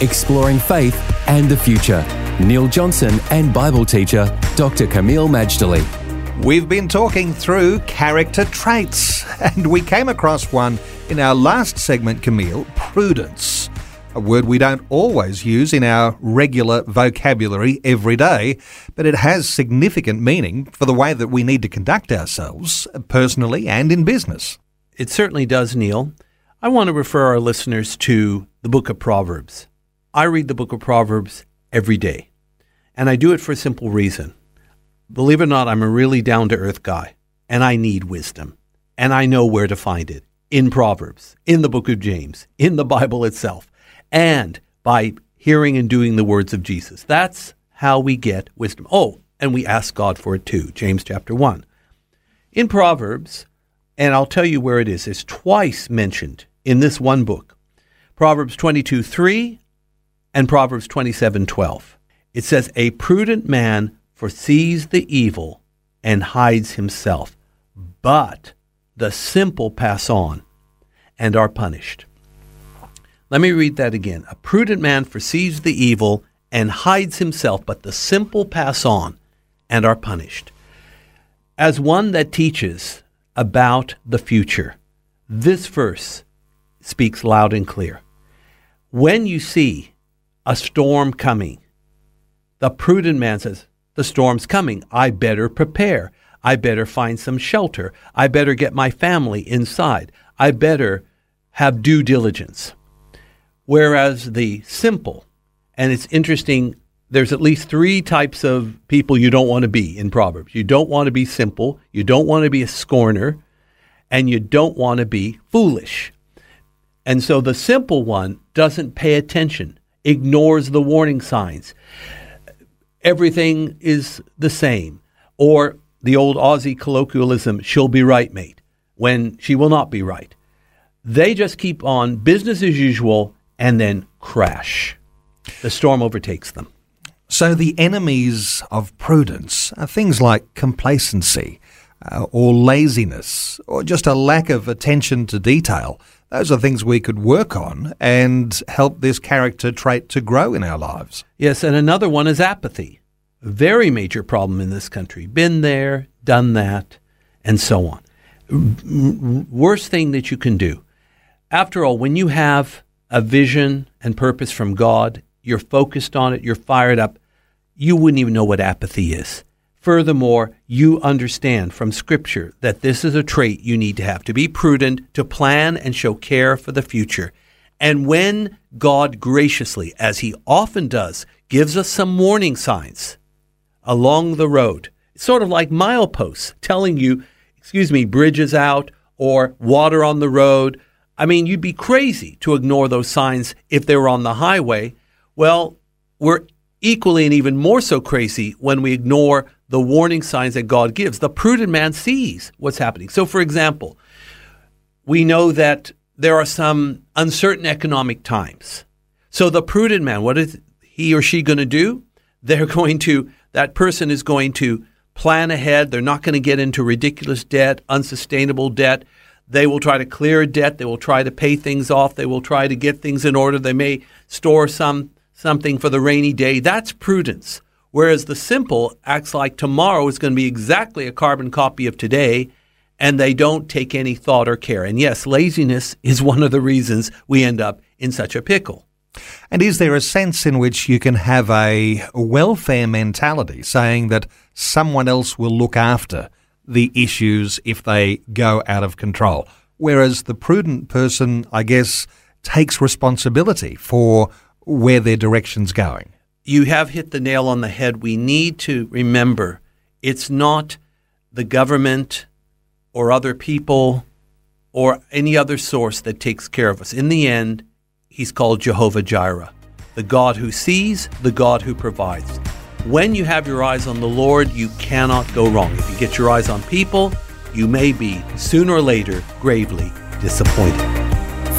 Exploring faith and the future. Neil Johnson and Bible teacher Dr. Kameel Majdali. We've been talking through character traits, and we came across one in our last segment, Kameel prudence. A word we don't always use in our regular vocabulary every day, but it has significant meaning for the way that we need to conduct ourselves, personally and in business. It certainly does, Neil. I want to refer our listeners to the book of Proverbs. I read the book of Proverbs every day, and I do it for a simple reason. Believe it or not, I'm a really down to earth guy, and I need wisdom, and I know where to find it in Proverbs, in the book of James, in the Bible itself, and by hearing and doing the words of Jesus. That's how we get wisdom. Oh, and we ask God for it too, James chapter 1. In Proverbs, and I'll tell you where it is, it's twice mentioned in this one book Proverbs 22 3 and Proverbs 27:12. It says a prudent man foresees the evil and hides himself, but the simple pass on and are punished. Let me read that again. A prudent man foresees the evil and hides himself, but the simple pass on and are punished. As one that teaches about the future, this verse speaks loud and clear. When you see a storm coming. The prudent man says, The storm's coming. I better prepare. I better find some shelter. I better get my family inside. I better have due diligence. Whereas the simple, and it's interesting, there's at least three types of people you don't want to be in Proverbs. You don't want to be simple, you don't want to be a scorner, and you don't want to be foolish. And so the simple one doesn't pay attention ignores the warning signs. Everything is the same. Or the old Aussie colloquialism, she'll be right, mate, when she will not be right. They just keep on business as usual and then crash. The storm overtakes them. So the enemies of prudence are things like complacency uh, or laziness or just a lack of attention to detail. Those are things we could work on and help this character trait to grow in our lives. Yes, and another one is apathy. A very major problem in this country. Been there, done that, and so on. Worst thing that you can do. After all, when you have a vision and purpose from God, you're focused on it, you're fired up, you wouldn't even know what apathy is. Furthermore, you understand from Scripture that this is a trait you need to have to be prudent, to plan and show care for the future. And when God graciously, as He often does, gives us some warning signs along the road, sort of like mileposts telling you, excuse me, bridges out or water on the road. I mean, you'd be crazy to ignore those signs if they were on the highway. Well, we're equally and even more so crazy when we ignore the warning signs that God gives. The prudent man sees what's happening. So, for example, we know that there are some uncertain economic times. So, the prudent man, what is he or she going to do? They're going to, that person is going to plan ahead. They're not going to get into ridiculous debt, unsustainable debt. They will try to clear debt. They will try to pay things off. They will try to get things in order. They may store some something for the rainy day. That's prudence. Whereas the simple acts like tomorrow is going to be exactly a carbon copy of today, and they don't take any thought or care. And yes, laziness is one of the reasons we end up in such a pickle. And is there a sense in which you can have a welfare mentality, saying that someone else will look after the issues if they go out of control? Whereas the prudent person, I guess, takes responsibility for where their direction's going you have hit the nail on the head. We need to remember it's not the government or other people or any other source that takes care of us. In the end, he's called Jehovah Jireh. the God who sees, the God who provides. When you have your eyes on the Lord, you cannot go wrong. If you get your eyes on people, you may be, sooner or later, gravely disappointed.